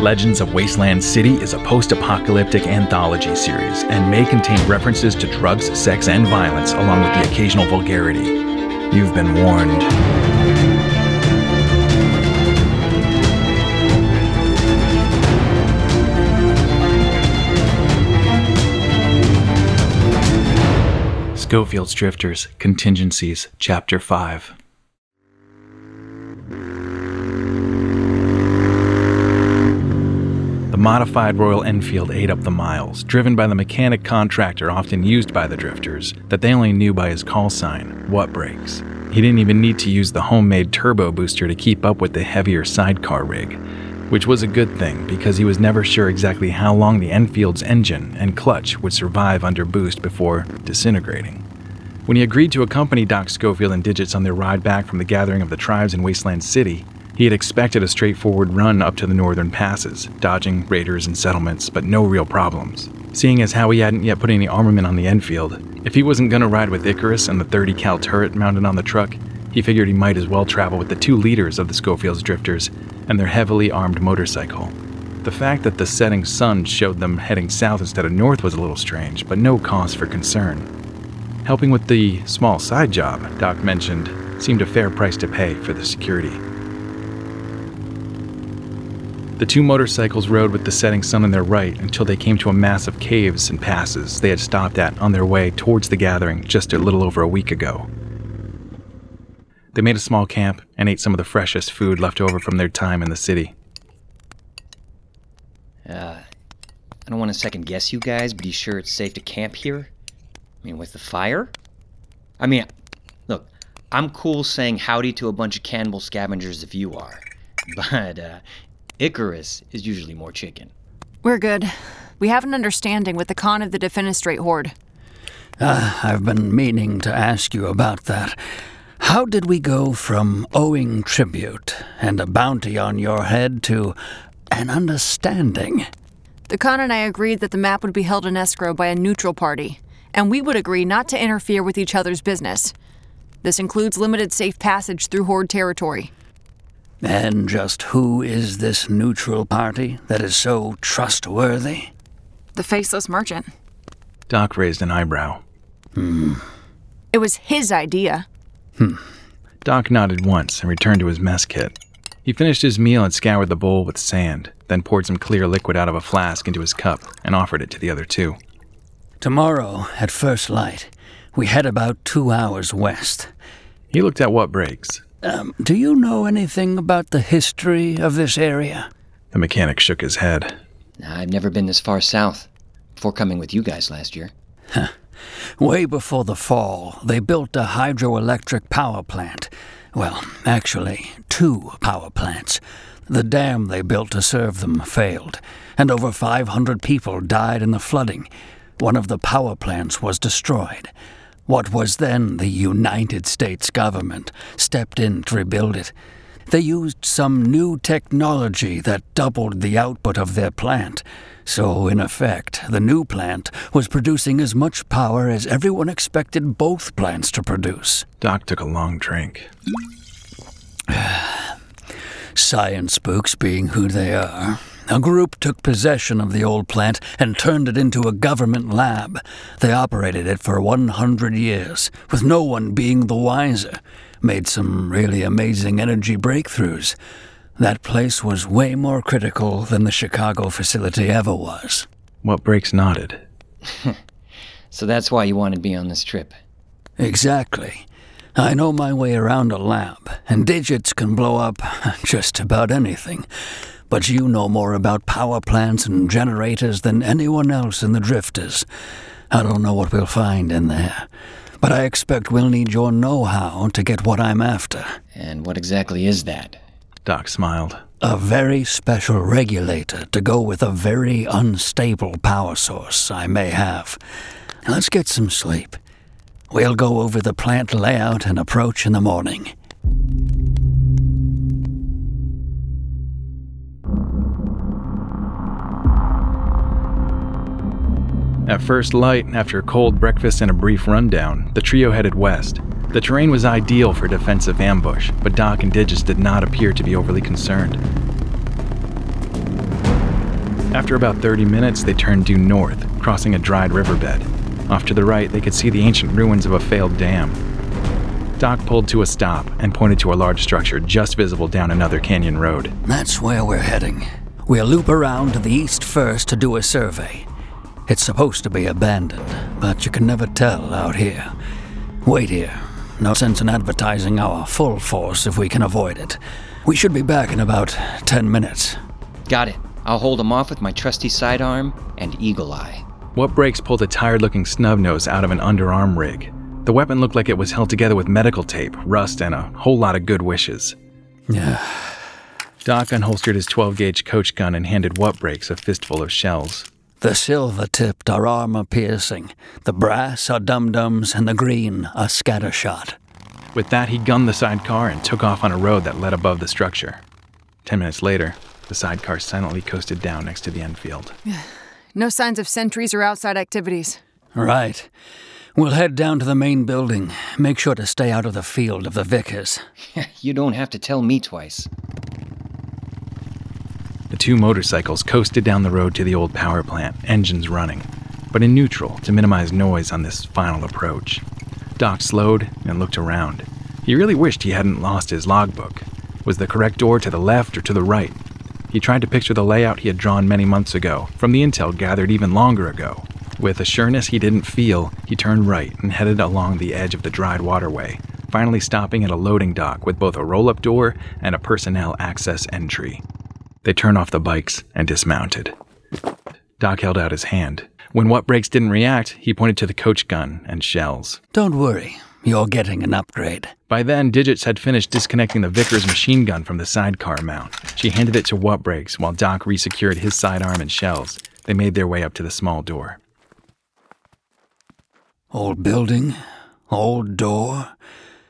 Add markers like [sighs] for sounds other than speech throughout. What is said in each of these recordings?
Legends of Wasteland City is a post apocalyptic anthology series and may contain references to drugs, sex, and violence, along with the occasional vulgarity. You've been warned. Skofield's Drifters, Contingencies, Chapter 5. Modified Royal Enfield ate up the miles, driven by the mechanic contractor often used by the drifters, that they only knew by his call sign, Wut Brakes. He didn't even need to use the homemade turbo booster to keep up with the heavier sidecar rig, which was a good thing because he was never sure exactly how long the Enfield's engine and clutch would survive under boost before disintegrating. When he agreed to accompany Doc Skofield and Digits on their ride back from the gathering of the tribes in Wasteland City, he had expected a straightforward run up to the northern passes, dodging raiders and settlements, but no real problems. Seeing as how he hadn't yet put any armament on the Enfield, if he wasn't gonna ride with Icarus and the 30 cal turret mounted on the truck, he figured he might as well travel with the two leaders of the Skofield's drifters and their heavily armed motorcycle. The fact that the setting sun showed them heading south instead of north was a little strange, but no cause for concern. Helping with the small side job Doc mentioned seemed a fair price to pay for the security. The two motorcycles rode with the setting sun on their right until they came to a mass of caves and passes they had stopped at on their way towards the gathering just a little over a week ago. They made a small camp and ate some of the freshest food left over from their time in the city. Uh, I don't want to second guess you guys, but you sure it's safe to camp here? I mean, with the fire? I mean, look, I'm cool saying howdy to a bunch of cannibal scavengers if you are. [laughs] But uh, Icarus is usually more chicken. We're good. We have an understanding with the Khan of the Defenestrate Horde. Uh, I've been meaning to ask you about that. How did we go from owing tribute and a bounty on your head to an understanding? The Khan and I agreed that the map would be held in escrow by a neutral party, and we would agree not to interfere with each other's business. This includes limited safe passage through Horde territory. And just who is this neutral party that is so trustworthy? The faceless merchant. Doc raised an eyebrow. Hmm. It was his idea. Hmm. Doc nodded once and returned to his mess kit. He finished his meal and scoured the bowl with sand, then poured some clear liquid out of a flask into his cup and offered it to the other two. Tomorrow, at first light, we head about two hours west. He looked at Wut Brakes. Um, do you know anything about the history of this area? The mechanic shook his head. I've never been this far south before coming with you guys last year. Way before the fall, they built a hydroelectric power plant. Well, actually, two power plants. The dam they built to serve them failed, and over 500 people died in the flooding. One of the power plants was destroyed. What was then the United States government stepped in to rebuild it. They used some new technology that doubled the output of their plant. So, in effect, the new plant was producing as much power as everyone expected both plants to produce. Doc took a long drink. [sighs] Science spooks being who they are. A group took possession of the old plant and turned it into a government lab. They operated it for 100 years, with no one being the wiser. Made some really amazing energy breakthroughs. That place was way more critical than the Chicago facility ever was. Wut Brakes nodded. [laughs] So that's why you wanted me on this trip. Exactly. I know my way around a lab, and digits can blow up [laughs] just about anything. But you know more about power plants and generators than anyone else in the Drifters. I don't know what we'll find in there, but I expect we'll need your know how to get what I'm after. And what exactly is that? Doc smiled. A very special regulator to go with a very unstable power source I may have. Let's get some sleep. We'll go over the plant layout and approach in the morning. At first light, after a cold breakfast and a brief rundown, the trio headed west. The terrain was ideal for defensive ambush, but Doc and Digits did not appear to be overly concerned. After about 30 minutes, they turned due north, crossing a dried riverbed. Off to the right, they could see the ancient ruins of a failed dam. Doc pulled to a stop and pointed to a large structure just visible down another canyon road. That's where we're heading. We'll loop around to the east first to do a survey. It's supposed to be abandoned, but you can never tell out here. Wait here. No sense in advertising our full force if we can avoid it. We should be back in about 10 minutes. Got it. I'll hold him off with my trusty sidearm and eagle eye. Wut Brakes pulled a tired looking snub nose out of an underarm rig. The weapon looked like it was held together with medical tape, rust, and a whole lot of good wishes. Yeah. Doc unholstered his 12 gauge coach gun and handed Wut Brakes a fistful of shells. The silver tipped are armor piercing, the brass are dum dums, and the green are scattershot. With that, he gunned the sidecar and took off on a road that led above the structure. Ten minutes later, the sidecar silently coasted down next to the Enfield. [sighs] No signs of sentries or outside activities. Right. We'll head down to the main building. Make sure to stay out of the field of the Vickers. [laughs] you don't have to tell me twice. The two motorcycles coasted down the road to the old power plant, engines running, but in neutral to minimize noise on this final approach. Doc slowed and looked around. He really wished he hadn't lost his logbook. Was the correct door to the left or to the right? He tried to picture the layout he had drawn many months ago, from the intel gathered even longer ago. With a sureness he didn't feel, he turned right and headed along the edge of the dried waterway, finally stopping at a loading dock with both a roll up door and a personnel access entry. They turned off the bikes and dismounted. Doc held out his hand. When Wut Brakes didn't react, he pointed to the coach gun and shells. Don't worry, you're getting an upgrade. By then, Digits had finished disconnecting the Vickers machine gun from the sidecar mount. She handed it to Wut Brakes while Doc resecured his sidearm and shells. They made their way up to the small door. Old building, old door,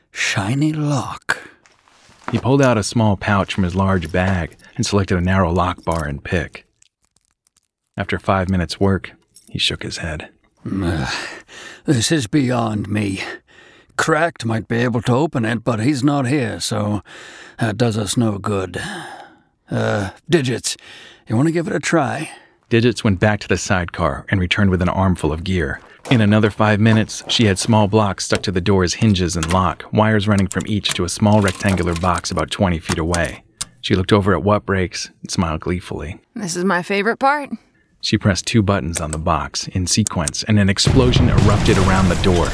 shiny lock. He pulled out a small pouch from his large bag and selected a narrow lock bar and pick. After five minutes' work, he shook his head. This is beyond me. Cracked might be able to open it, but he's not here, so that does us no good. Uh, Digits, you want to give it a try? Digits went back to the sidecar and returned with an armful of gear. In another five minutes, she had small blocks stuck to the door's hinges and lock, wires running from each to a small rectangular box about 20 feet away. She looked over at Wut Brakes and smiled gleefully. This is my favorite part. She pressed two buttons on the box in sequence, and an explosion erupted around the door.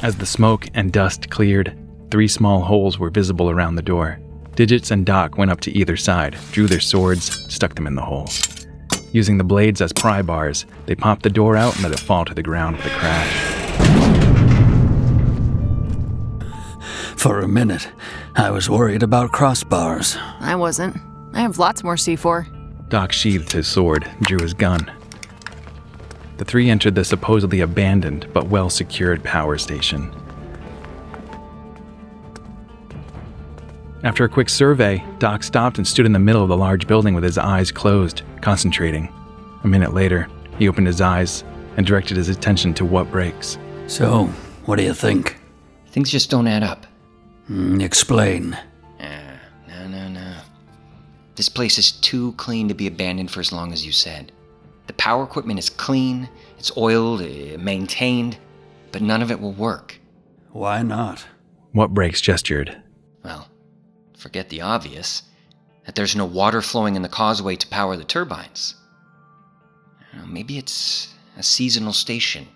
As the smoke and dust cleared, three small holes were visible around the door. Digits and Doc went up to either side, drew their swords, stuck them in the holes. Using the blades as pry bars, they popped the door out and let it fall to the ground with a crash. For a minute, I was worried about crossbars. I wasn't. I have lots more C4. Doc sheathed his sword, drew his gun. The three entered the supposedly abandoned but well secured power station. After a quick survey, Doc stopped and stood in the middle of the large building with his eyes closed, concentrating. A minute later, he opened his eyes and directed his attention to Wut Brakes. So, what do you think? Things just don't add up. Mm, explain. Ah, no, no, no. This place is too clean to be abandoned for as long as you said. The power equipment is clean, it's oiled, eh, maintained, but none of it will work. Why not? Wut Brakes gestured. Well, forget the obvious that there's no water flowing in the causeway to power the turbines. Know, maybe it's a seasonal station.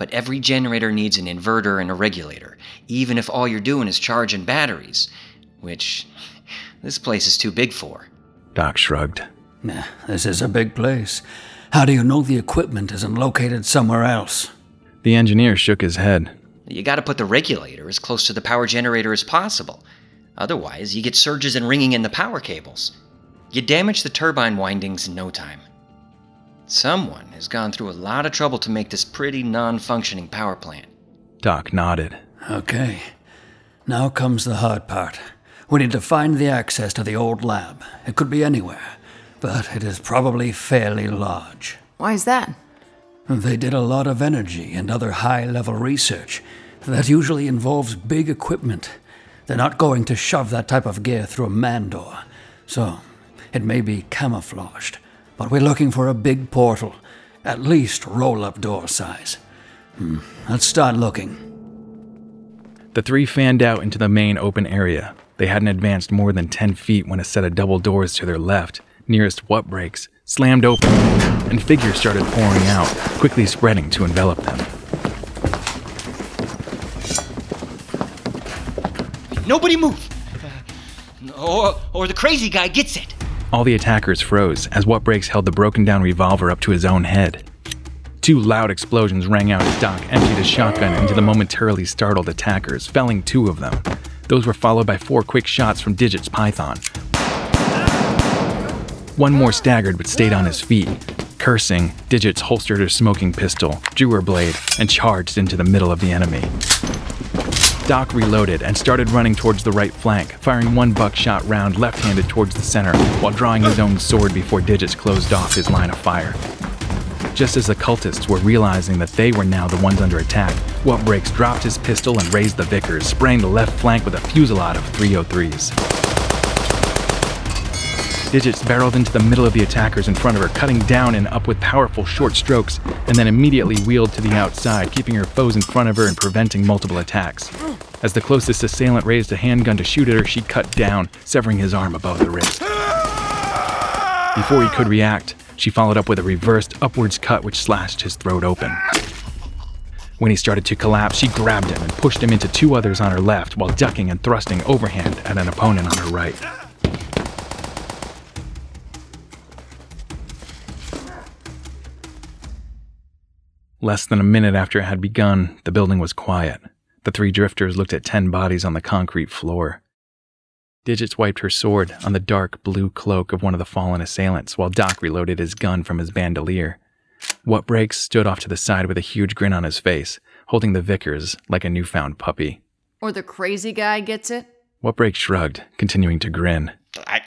But every generator needs an inverter and a regulator, even if all you're doing is charging batteries, which this place is too big for. Doc shrugged. Nah, this is a big place. How do you know the equipment isn't located somewhere else? The engineer shook his head. You gotta put the regulator as close to the power generator as possible. Otherwise, you get surges and ringing in the power cables. You damage the turbine windings in no time. Someone has gone through a lot of trouble to make this pretty non functioning power plant. Doc nodded. Okay. Now comes the hard part. We need to find the access to the old lab. It could be anywhere, but it is probably fairly large. Why is that? They did a lot of energy and other high level research. That usually involves big equipment. They're not going to shove that type of gear through a man door. So, It may be camouflaged, but we're looking for a big portal, at least roll up door size. Hmm. Let's start looking. The three fanned out into the main open area. They hadn't advanced more than 10 feet when a set of double doors to their left, nearest Wut Brakes, slammed open, and figures started pouring out, quickly spreading to envelop them. Nobody move! Or, or the crazy guy gets it. All the attackers froze as Wut Brakes held the broken down revolver up to his own head. Two loud explosions rang out as Doc emptied his shotgun into the momentarily startled attackers, felling two of them. Those were followed by four quick shots from Digit's Python. One more staggered but stayed on his feet. Cursing, Digits holstered her smoking pistol, drew her blade, and charged into the middle of the enemy. Doc reloaded and started running towards the right flank, firing one buckshot round left handed towards the center, while drawing his own sword before Digits closed off his line of fire. Just as the cultists were realizing that they were now the ones under attack, Wut Brakes dropped his pistol and raised the Vickers, spraying the left flank with a fusillade of 303s. Digits barreled into the middle of the attackers in front of her, cutting down and up with powerful short strokes, and then immediately wheeled to the outside, keeping her foes in front of her and preventing multiple attacks. As the closest assailant raised a handgun to shoot at her, she cut down, severing his arm above the wrist. Before he could react, she followed up with a reversed upwards cut which slashed his throat open. When he started to collapse, she grabbed him and pushed him into two others on her left while ducking and thrusting overhand at an opponent on her right. Less than a minute after it had begun, the building was quiet. The three drifters looked at ten bodies on the concrete floor. Digits wiped her sword on the dark blue cloak of one of the fallen assailants while Doc reloaded his gun from his bandolier. Wut Brakes stood off to the side with a huge grin on his face, holding the Vickers like a newfound puppy. Or the crazy guy gets it? Wut Brakes shrugged, continuing to grin. I,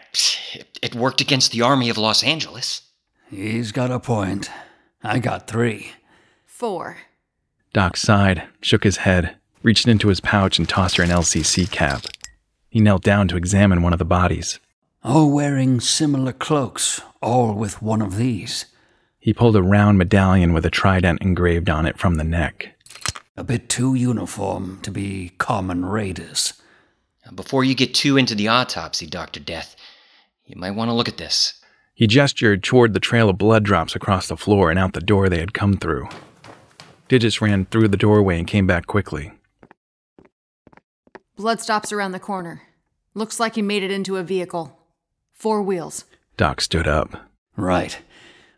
it, it worked against the Army of Los Angeles. He's got a point. I got three. Four. Doc sighed, shook his head, reached into his pouch, and tossed her an LCC cap. He knelt down to examine one of the bodies. All wearing similar cloaks, all with one of these. He pulled a round medallion with a trident engraved on it from the neck. A bit too uniform to be common raiders. Before you get too into the autopsy, Dr. Death, you might want to look at this. He gestured toward the trail of blood drops across the floor and out the door they had come through. Digits ran through the doorway and came back quickly. Blood stops around the corner. Looks like he made it into a vehicle. Four wheels. Doc stood up. Right.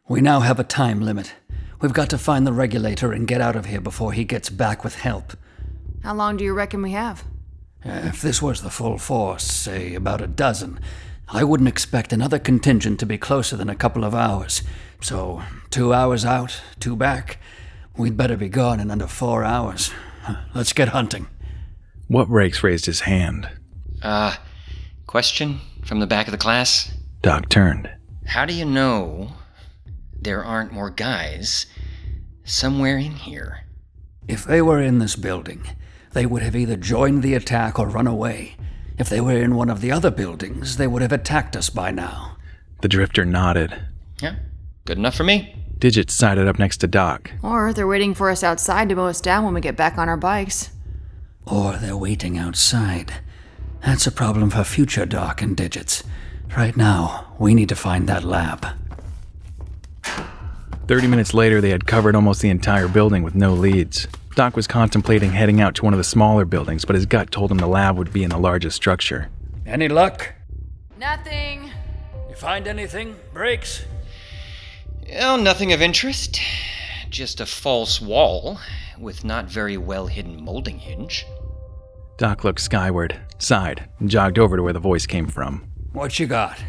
We now have a time limit. We've got to find the regulator and get out of here before he gets back with help. How long do you reckon we have? If this was the full force, say about a dozen, I wouldn't expect another contingent to be closer than a couple of hours. So, two hours out, two back. We'd better be gone in under four hours. Let's get hunting. Wut Brakes raised his hand. Uh, question from the back of the class? Doc turned. How do you know there aren't more guys somewhere in here? If they were in this building, they would have either joined the attack or run away. If they were in one of the other buildings, they would have attacked us by now. The drifter nodded. Yeah, good enough for me. Digits sided up next to Doc. Or they're waiting for us outside to mow us down when we get back on our bikes. Or they're waiting outside. That's a problem for future Doc and Digits. Right now, we need to find that lab. Thirty minutes later, they had covered almost the entire building with no leads. Doc was contemplating heading out to one of the smaller buildings, but his gut told him the lab would be in the largest structure. Any luck? Nothing. You find anything? Brakes? Well, nothing of interest. Just a false wall with not very well hidden molding hinge. Doc looked skyward, sighed, and jogged over to where the voice came from. What you got?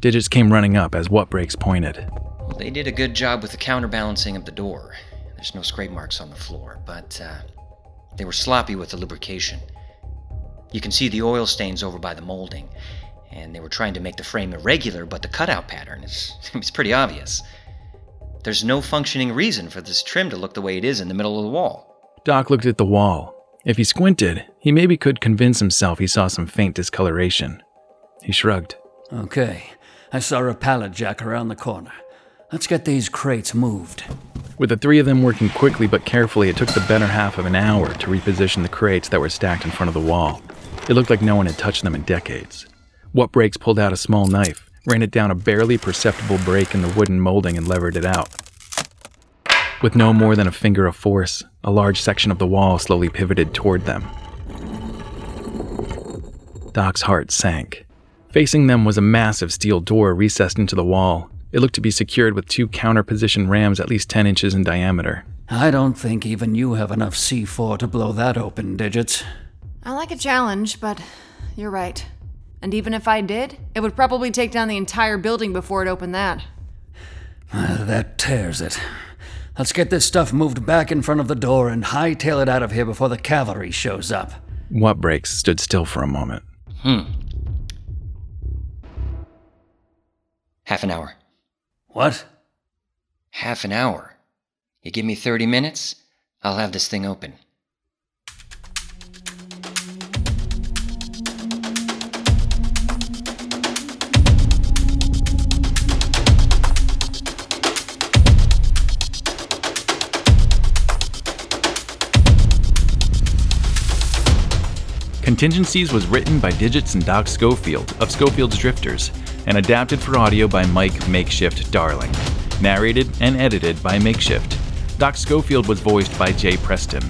Digits came running up as Wut Brakes pointed. Well, they did a good job with the counterbalancing of the door. There's no scrape marks on the floor, but uh, they were sloppy with the lubrication. You can see the oil stains over by the molding, and they were trying to make the frame irregular, but the cutout pattern is [laughs] it's pretty obvious. There's no functioning reason for this trim to look the way it is in the middle of the wall. Doc looked at the wall. If he squinted, he maybe could convince himself he saw some faint discoloration. He shrugged. Okay. I saw a pallet jack around the corner. Let's get these crates moved. With the three of them working quickly but carefully, it took the better half of an hour to reposition the crates that were stacked in front of the wall. It looked like no one had touched them in decades. Wut Brakes pulled out a small knife, ran it down a barely perceptible break in the wooden molding, and levered it out. With no more than a finger of force, a large section of the wall slowly pivoted toward them. Doc's heart sank. Facing them was a massive steel door recessed into the wall. It looked to be secured with two counterposition rams at least 10 inches in diameter. I don't think even you have enough C4 to blow that open, Digits. I like a challenge, but you're right. And even if I did, it would probably take down the entire building before it opened that. Uh, that tears it. Let's get this stuff moved back in front of the door and hightail it out of here before the cavalry shows up. Wut Brakes stood still for a moment. Hmm. Half an hour. What? Half an hour. You give me 30 minutes, I'll have this thing open. Contingencies was written by Digits and Doc Skofield of Skofield's Drifters and adapted for audio by Mike Makeshift Darling. Narrated and edited by Makeshift. Doc Skofield was voiced by Jay Preston.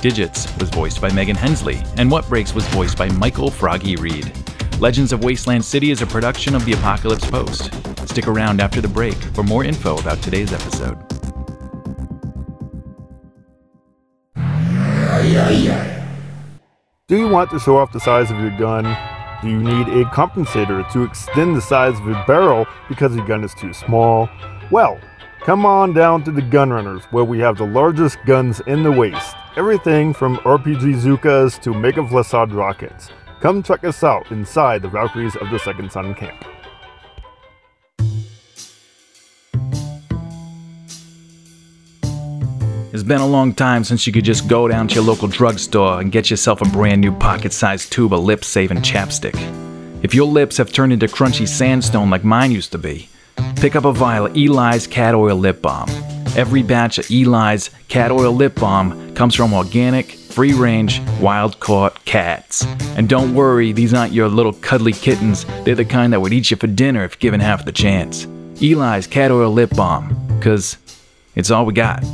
Digits was voiced by Megan Hensley, and Wut Brakes was voiced by Michael Froggy Reed. Legends of Wasteland City is a production of the Apocalypse Post. Stick around after the break for more info about today's episode. Do you want to show off the size of your gun? Do you need a compensator to extend the size of your barrel because your gun is too small? Well, come on down to the Gun Runners where we have the largest guns in the waste. Everything from RPG Zookas to Mega Flessad rockets. Come check us out inside the Valkyries of the Second Sun camp. It's been a long time since you could just go down to your local drugstore and get yourself a brand new pocket sized tube of lip saving chapstick. If your lips have turned into crunchy sandstone like mine used to be, pick up a vial of Eli's Cat Oil Lip Balm. Every batch of Eli's Cat Oil Lip Balm comes from organic, free range, wild caught cats. And don't worry, these aren't your little cuddly kittens, they're the kind that would eat you for dinner if given half the chance. Eli's Cat Oil Lip Balm, because it's all we got.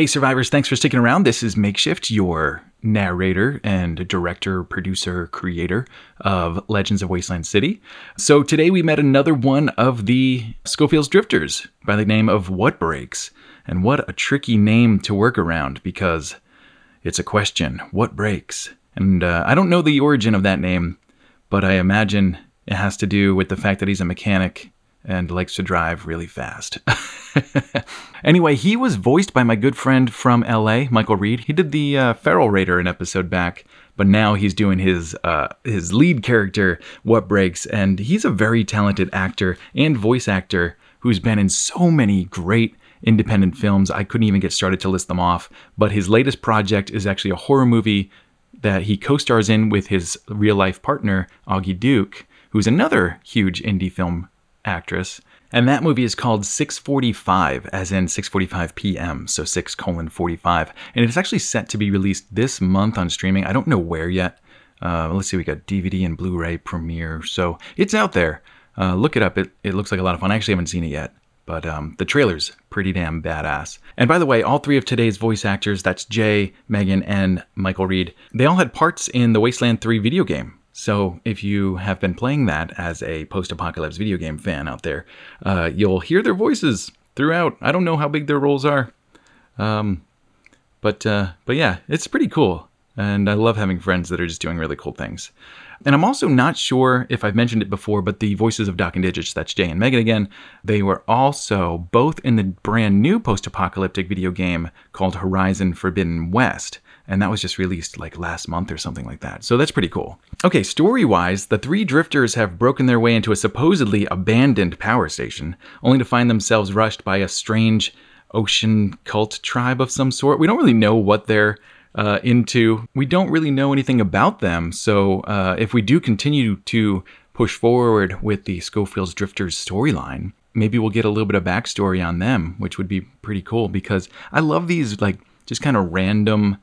Hey, survivors, thanks for sticking around. This is Makeshift, your narrator and director, producer, creator of Legends of Wasteland City. So today we met another one of the Skofield's Drifters by the name of Wut Brakes. And what a tricky name to work around because it's a question what breaks? And uh, I don't know the origin of that name, but I imagine it has to do with the fact that he's a mechanic and likes to drive really fast. [laughs] anyway, he was voiced by my good friend from LA, Michael Reed. He did the uh, Feral Raider an episode back, but now he's doing his uh, his lead character, Wut Brakes, and he's a very talented actor and voice actor who's been in so many great independent films. I couldn't even get started to list them off, but his latest project is actually a horror movie that he co-stars in with his real life partner, Augie Duke, who's another huge indie film actress. And that movie is called 645, as in 6:45 p.m. So 6 colon 45, and it's actually set to be released this month on streaming. I don't know where yet. Uh, let's see, we got DVD and Blu-ray premiere, so it's out there. Uh, look it up. It it looks like a lot of fun. I actually haven't seen it yet, but um, the trailer's pretty damn badass. And by the way, all three of today's voice actors, that's Jay, Megan, and Michael Reed, they all had parts in the Wasteland 3 video game. So, if you have been playing that as a post apocalypse video game fan out there, uh, you'll hear their voices throughout. I don't know how big their roles are. Um, but, uh, but yeah, it's pretty cool. And I love having friends that are just doing really cool things. And I'm also not sure if I've mentioned it before, but the voices of Doc and Digits, that's Jay and Megan again, they were also both in the brand new post apocalyptic video game called Horizon Forbidden West and that was just released like last month or something like that. So that's pretty cool. Okay, story wise, the three drifters have broken their way into a supposedly abandoned power station, only to find themselves rushed by a strange ocean cult tribe of some sort. We don't really know what their uh, into we don't really know anything about them. So uh, if we do continue to push forward with the Skofield's Drifters storyline, maybe we'll get a little bit of backstory on them, which would be pretty cool because I love these like just kind of random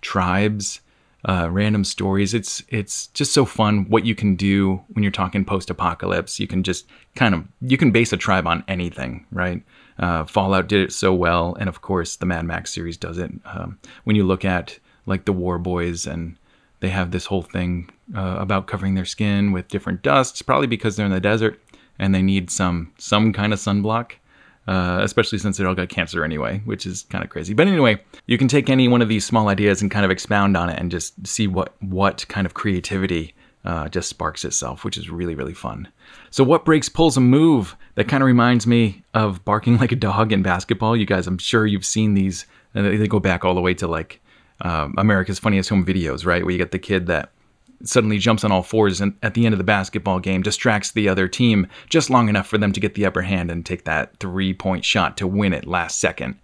tribes, uh, random stories. It's it's just so fun what you can do when you're talking post-apocalypse. You can just kind of you can base a tribe on anything, right? Uh, Fallout did it so well, and of course the Mad Max series does it. Um, when you look at like the War Boys and they have this whole thing uh, about covering their skin with different dusts, probably because they're in the desert and they need some some kind of sunblock. Uh, especially since they all got cancer anyway, which is kind of crazy. But anyway, you can take any one of these small ideas and kind of expound on it and just see what what kind of creativity uh, just sparks itself, which is really really fun. So Wut Brakes pulls a move that kind of reminds me of barking [laughs] like a dog in basketball. You guys, I'm sure you've seen these. And they go back all the way to like um, America's Funniest Home Videos, right? Where you get the kid that suddenly jumps on all fours and at the end of the basketball game distracts the other team just long enough for them to get the upper hand and take that three point shot to win it last second.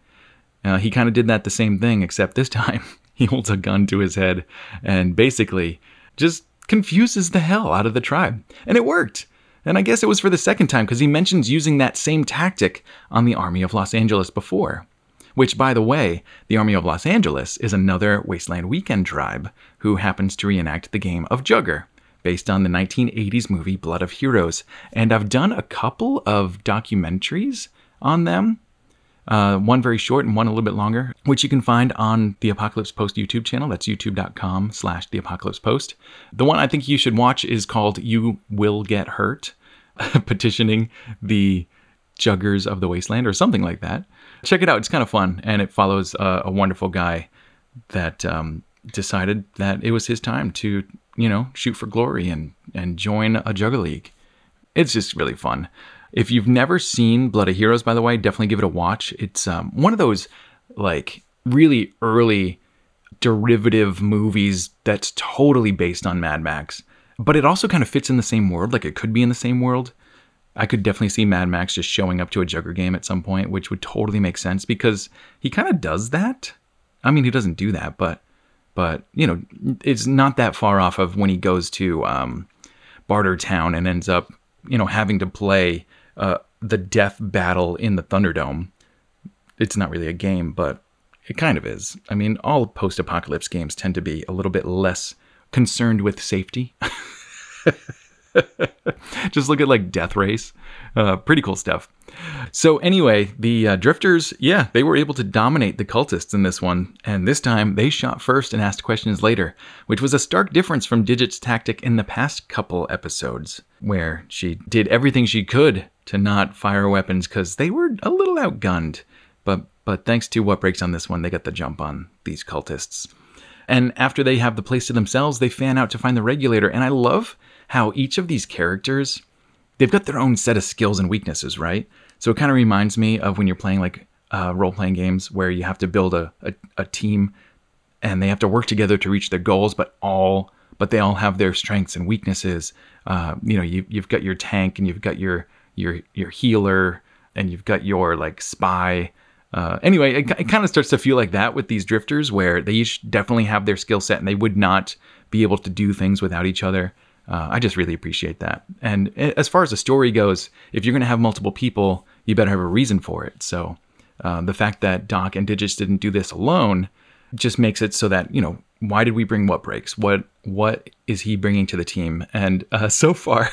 Uh, he kind of did that the same thing, except this [laughs] time he holds a gun to his head and basically just confuses the hell out of the tribe. And it worked. And I guess it was for the second time because he mentions using that same tactic on the Army of Los Angeles before which, by the way, the Army of Los Angeles is another Wasteland Weekend tribe who happens to reenact the game of Jugger, based on the 1980s movie Blood of Heroes. And I've done a couple of documentaries on them. Uh, one very short and one a little bit longer, which you can find on the Apocalypse Post YouTube channel. That's youtube.com slash the Apocalypse Post. The one I think you should watch is called You Will Get Hurt, [laughs] petitioning the Juggers of the Wasteland or something like that check it out. It's kind of fun, and it follows a wonderful guy that um, decided that it was his time to, you know, shoot for glory and and join a Jugger League. It's just really fun. If you've never seen Blood of Heroes, by the way, definitely give it a watch. It's um, one of those like really early derivative movies that's totally based on Mad Max, but it also kind of fits in the same world. Like it could be in the same world. I could definitely see Mad Max just showing up to a Jugger game at some point, which would totally make sense because he kind of does that. I mean, he doesn't do that, but but you know, it's not that far off of when he goes to um, Barter Town and ends up, you know, having to play uh, the death battle in the Thunderdome. It's not really a game, but it kind of is. I mean, all post-apocalypse games tend to be a little bit less concerned with safety. [laughs] Just look at like Death Race. Uh, pretty cool stuff. So, anyway, the uh, Drifters, yeah, they were able to dominate the cultists in this one. And this time they shot first and asked questions later, which was a stark difference from Digit's tactic in the past couple episodes, where she did everything she could to not fire weapons because they were a little outgunned. But, but thanks to Wut Brakes on this one, they got the jump on these cultists. And after they have the place to themselves, they fan out to find the regulator. And I love how each of these characters they've got their own set of skills and weaknesses, right? So it kind of reminds me of when you're playing like uh, role playing games where you have to build a, a, a team and they have to work together to reach their goals, but all but they all have their strengths and weaknesses. Uh, you know, you, you've got your tank and you've got your your your healer and you've got your like spy. Uh, anyway, it, it kind of starts to feel like that with these drifters, where they each definitely have their skill set and they would not be able to do things without each other. Uh, I just really appreciate that. And as far as the story goes, if you're going to have multiple people, you better have a reason for it. So uh, the fact that Doc and Digits didn't do this alone just makes it so that you know why did we bring Wut Brakes? What what is he bringing to the team? And uh, [laughs] so far,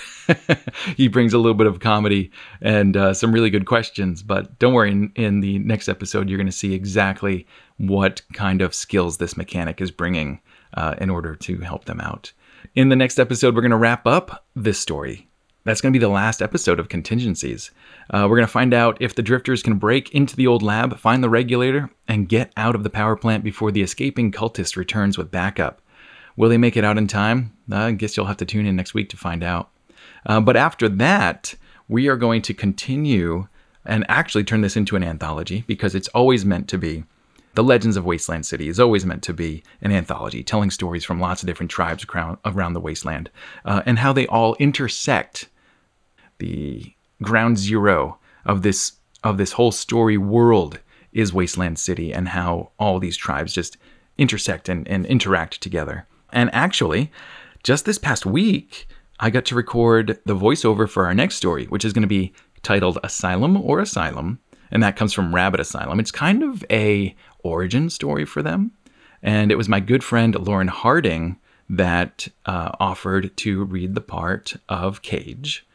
[laughs] he brings a little bit of comedy and uh, some really good questions. But don't worry, in, in the next episode, you're going to see exactly what kind of skills this mechanic is bringing uh, in order to help them out. In the next episode, we're going to wrap up this story. That's going to be the last episode of Contingencies. Uh, we're going to find out if the drifters can break into the old lab, find the regulator, and get out of the power plant before the escaping cultist returns with backup. Will they make it out in time? Uh, I guess you'll have to tune in next week to find out. Uh, but after that, we are going to continue and actually turn this into an anthology because it's always meant to be the Legends of Wasteland City is always meant to be an anthology, telling stories from lots of different tribes around the wasteland uh, and how they all intersect the ground zero of this of this whole story world is Wasteland City and how all these tribes just intersect and, and interact together. And actually, just this past week, I got to record the voiceover for our next story, which is going to be titled Asylum or Asylum, and that comes from Rabbit Asylum. It's kind of a origin story for them, and it was my good friend Lauren Harding that uh, offered to read the part of Cage.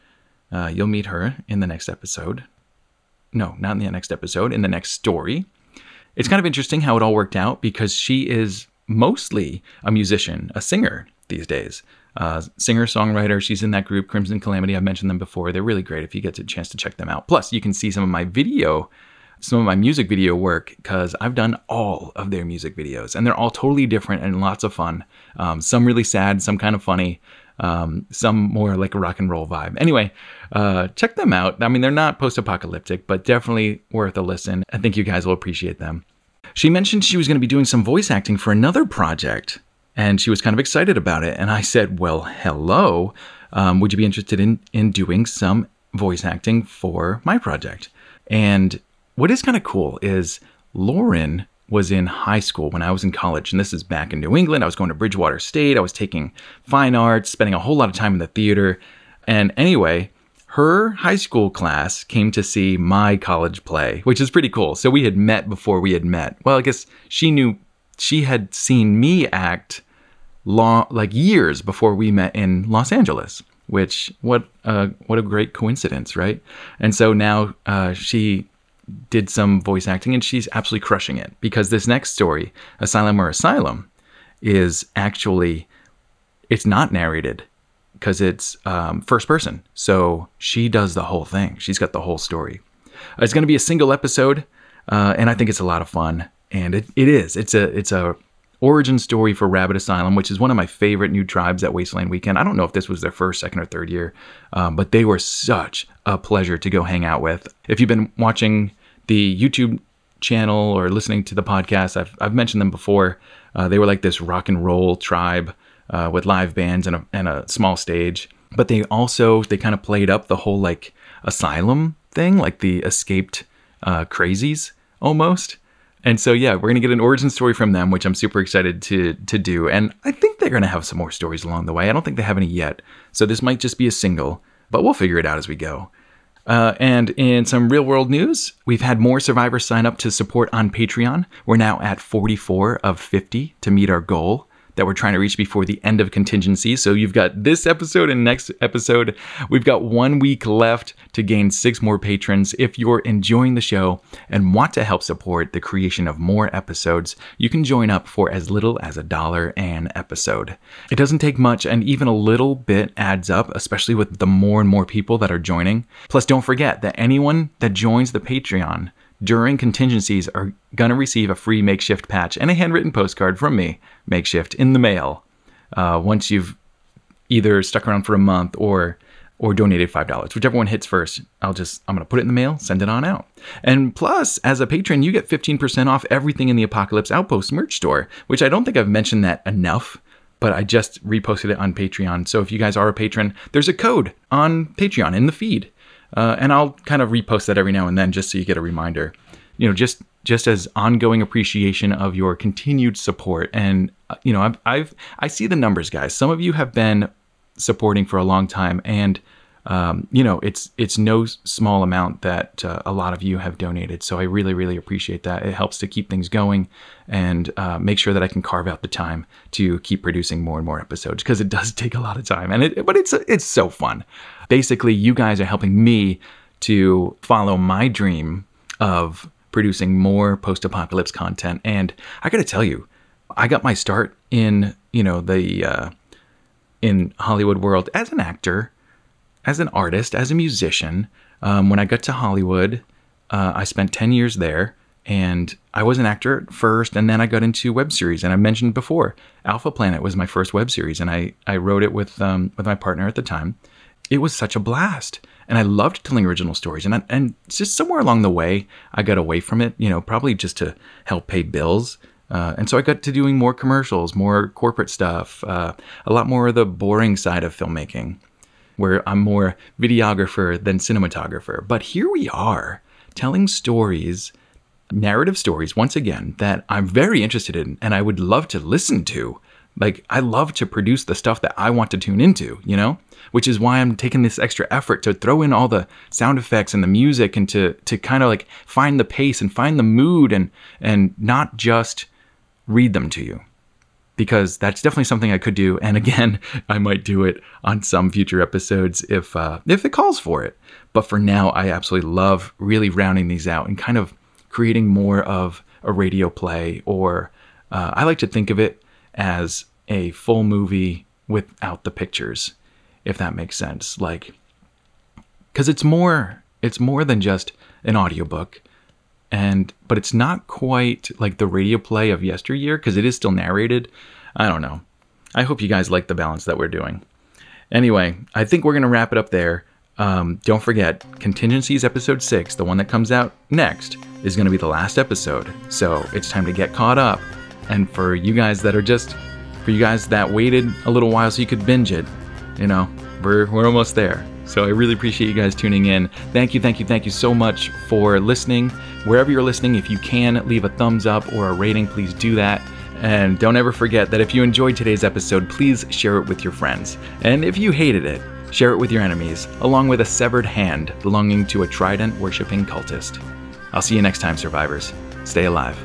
Uh, you'll meet her in the next episode. No, not in the next episode, in the next story. It's kind of interesting how it all worked out because she is mostly a musician, a singer these days. Uh, singer songwriter. She's in that group, Crimson Calamity. I've mentioned them before. They're really great if you get a chance to check them out. Plus, you can see some of my video, some of my music video work because I've done all of their music videos and they're all totally different and lots of fun. Um, some really sad, some kind of funny, um, some more like a rock and roll vibe. Anyway, uh, check them out. I mean, they're not post apocalyptic, but definitely worth a listen. I think you guys will appreciate them. She mentioned she was going to be doing some voice acting for another project and she was kind of excited about it. And I said, Well, hello. Um, would you be interested in, in doing some voice acting for my project? And what is kind of cool is Lauren was in high school when I was in college, and this is back in New England. I was going to Bridgewater State. I was taking fine arts, spending a whole lot of time in the theater. And anyway, her high school class came to see my college play, which is pretty cool. So we had met before we had met. Well, I guess she knew she had seen me act long, like years before we met in Los Angeles. Which what what a great coincidence, right? And so now uh, she did some voice acting and she's absolutely crushing it because this next story, Asylum or Asylum, is actually it's not narrated because it's um, first person. So she does the whole thing. She's got the whole story. It's going to be a single episode, uh, and I think it's a lot of fun. And it, it is. It's a it's a origin story for Rabbit Asylum, which is one of my favorite new tribes at Wasteland Weekend. I don't know if this was their first, second, or third year, um, but they were such a pleasure to go hang out with. If you've been watching the YouTube channel or listening to the podcast, I've, I've mentioned them before. Uh, they were like this rock and roll tribe uh, with live bands and a, and a small stage. But they also they kind of played up the whole like asylum thing, like the escaped uh, crazies almost. And so yeah, we're gonna get an origin story from them, which I'm super excited to to do. And I think they're gonna have some more stories along the way. I don't think they have any yet, so this might just be a single, but we'll figure it out as we go. Uh, and in some real world news, we've had more survivors sign up to support on Patreon. We're now at 44 of 50 to meet our goal that we're trying to reach before the end of contingency. So you've got this episode and next episode. We've got one week left to gain six more patrons. If you're enjoying the show and want to help support the creation of more episodes, you can join up for as little as a dollar an episode. It doesn't take much, and even a little bit adds up, especially with the more and more people that are joining. Plus, don't forget that anyone that joins the Patreon during contingencies are going to receive a free makeshift patch and a handwritten postcard from me, makeshift, in the mail uh, once you've either stuck around for a month or or donated $5. Whichever one hits first, I'll just, I'm to put it in the mail, send it on out. And plus, as a patron, you get 15% off everything in the Apocalypse Outpost merch store, which I don't think I've mentioned that enough, but I just reposted it on Patreon. So if you guys are a patron, there's a code on Patreon in the feed. Uh, and I'll kind of repost that every now and then just so you get a reminder. You know, just just as ongoing appreciation of your continued support. And uh, you know, I've, I've I see the numbers, guys. Some of you have been supporting for a long time, and um, you know, it's it's no small amount that uh, a lot of you have donated. So I really, really appreciate that. It helps to keep things going and uh, make sure that I can carve out the time to keep producing more and more episodes because it does [laughs] take a lot of time. And it, but it's it's so fun. Basically, you guys are helping me to follow my dream of producing more post-apocalypse content. And I got to tell you, I got my start in you know the uh, in Hollywood world as an actor, as an artist, as a musician. Um, when I got to Hollywood, uh, I spent ten years there. And I was an actor at first, and then I got into web series. And I mentioned before, Alpha Planet was my first web series, and I, I wrote it with um, with my partner at the time it was such a blast. And I loved telling original stories. And, I, and just somewhere along the way, I got away from it, you know, probably just to help pay bills. Uh, and so I got to doing more commercials, more corporate stuff, uh, a lot more of the boring side of filmmaking, where I'm more videographer than cinematographer. But here we are telling stories narrative stories, once again, that I'm very interested in and I would love to listen to. Like, I love to produce the stuff that I want to tune into, you know? Which is why I'm taking this extra effort to throw in all the sound effects and the music and to, to kind of like find the pace and find the mood and, and not just read them to you. Because that's definitely something I could do. And again, [laughs] I might do it on some future episodes if, uh, if it calls for it. But for now, I absolutely love really rounding these out and kind of creating more of a radio play, or uh, I like to think of it as a full movie without the pictures, if that makes sense. Like, because it's more, it's more than just an audiobook, and but it's not quite like the radio play of yesteryear because it is still narrated. I don't know. I hope you guys like the balance that we're doing. Anyway, I think we're gonna wrap it up there. Um, don't forget, Contingencies episode 6, the one that comes out next, is going to be the last episode. So it's time to get caught up. And for you guys that are just, for you guys that waited a little while so you could binge it, you know, we're, we're almost there. So I really appreciate you guys tuning in. Thank you, thank you, thank you so much for listening. Wherever you're listening, if you can leave a thumbs up or a rating, please do that. And don't ever forget that if you enjoyed today's episode, please share it with your friends. And if you hated it, Share it with your enemies, along with a severed hand belonging to a trident worshipping cultist. I'll see you next time, survivors. Stay alive.